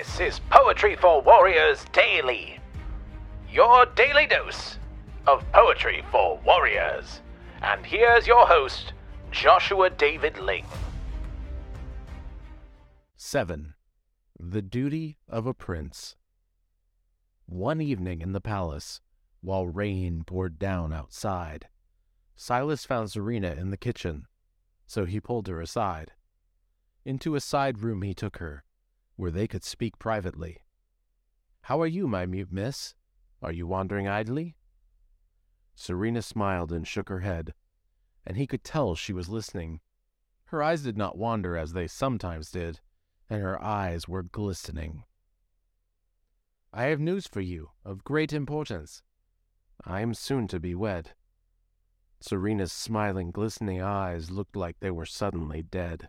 This is Poetry for Warriors Daily, your daily dose of poetry for warriors. And here's your host, Joshua David Ling. 7. The Duty of a Prince. One evening in the palace, while rain poured down outside, Silas found Serena in the kitchen, so he pulled her aside. Into a side room he took her, where they could speak privately. How are you, my mute miss? Are you wandering idly? Serena smiled and shook her head, and he could tell she was listening. Her eyes did not wander as they sometimes did, and her eyes were glistening. I have news for you of great importance. I am soon to be wed. Serena's smiling, glistening eyes looked like they were suddenly dead.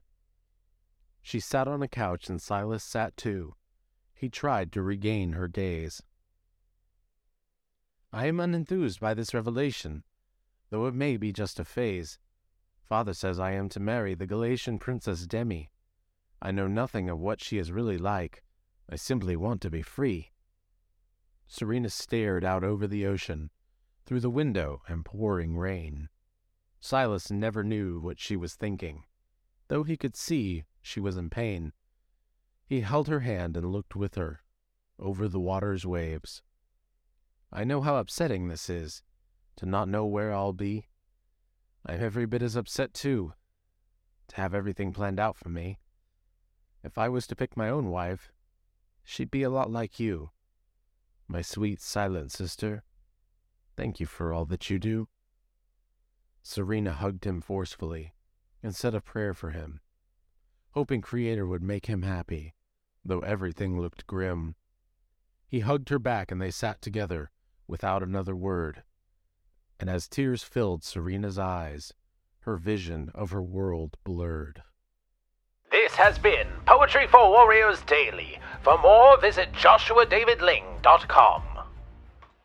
She sat on a couch and Silas sat too. He tried to regain her gaze. I am unenthused by this revelation, though it may be just a phase. Father says I am to marry the Galatian princess Demi. I know nothing of what she is really like. I simply want to be free. Serena stared out over the ocean, through the window and pouring rain. Silas never knew what she was thinking, though he could see she was in pain. He held her hand and looked with her, over the water's waves. I know how upsetting this is, to not know where I'll be. I'm every bit as upset, too, to have everything planned out for me. If I was to pick my own wife, she'd be a lot like you. My sweet, silent sister. Thank you for all that you do. Serena hugged him forcefully and said a prayer for him, hoping Creator would make him happy, though everything looked grim. He hugged her back and they sat together without another word. And as tears filled Serena's eyes, her vision of her world blurred. This has been Poetry for Warriors Daily. For more, visit joshuadavidling.com.